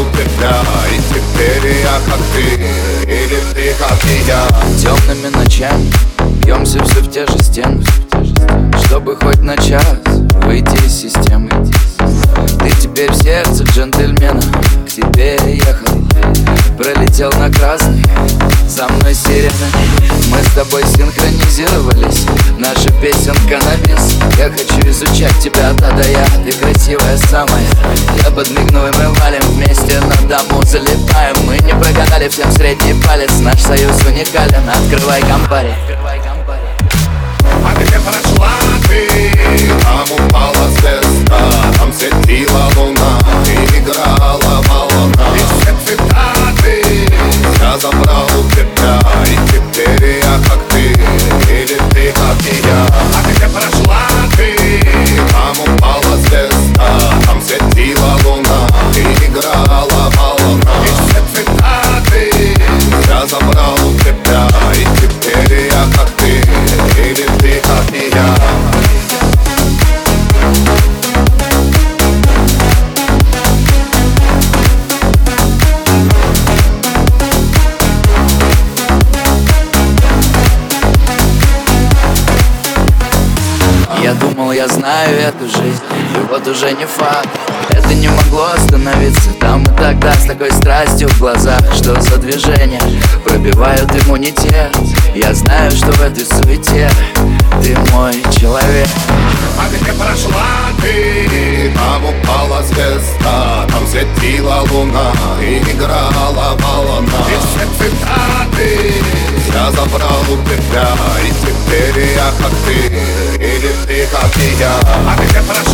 забрал у тебя И теперь я как ты Или ты как я. Темными ночами Бьемся все в те же стены. Чтобы хоть на час выйти из системы. Ты теперь в сердце джентльмена К тебе я ехал Пролетел на красный За мной сирена. Мы с тобой синхронизировались. Наша песенка на бис. Я хочу изучать тебя да да я Ты красивая самая. Я подмигну и мы валим вместе На дому залетаем. Мы не прогадали всем средний палец. Наш союз уникален. Открывай компари думал, я знаю эту жизнь И вот уже не факт. Это не могло остановиться Там и тогда с такой страстью в глазах Что за движения пробивают иммунитет. Я знаю, что в этой суете Ты мой человек. А где прошла ты? Там упала звезда Там светила луна И играла волна. И все цитаты Забрал у тебя И теперь я как ты Или ты как и я. А где прошла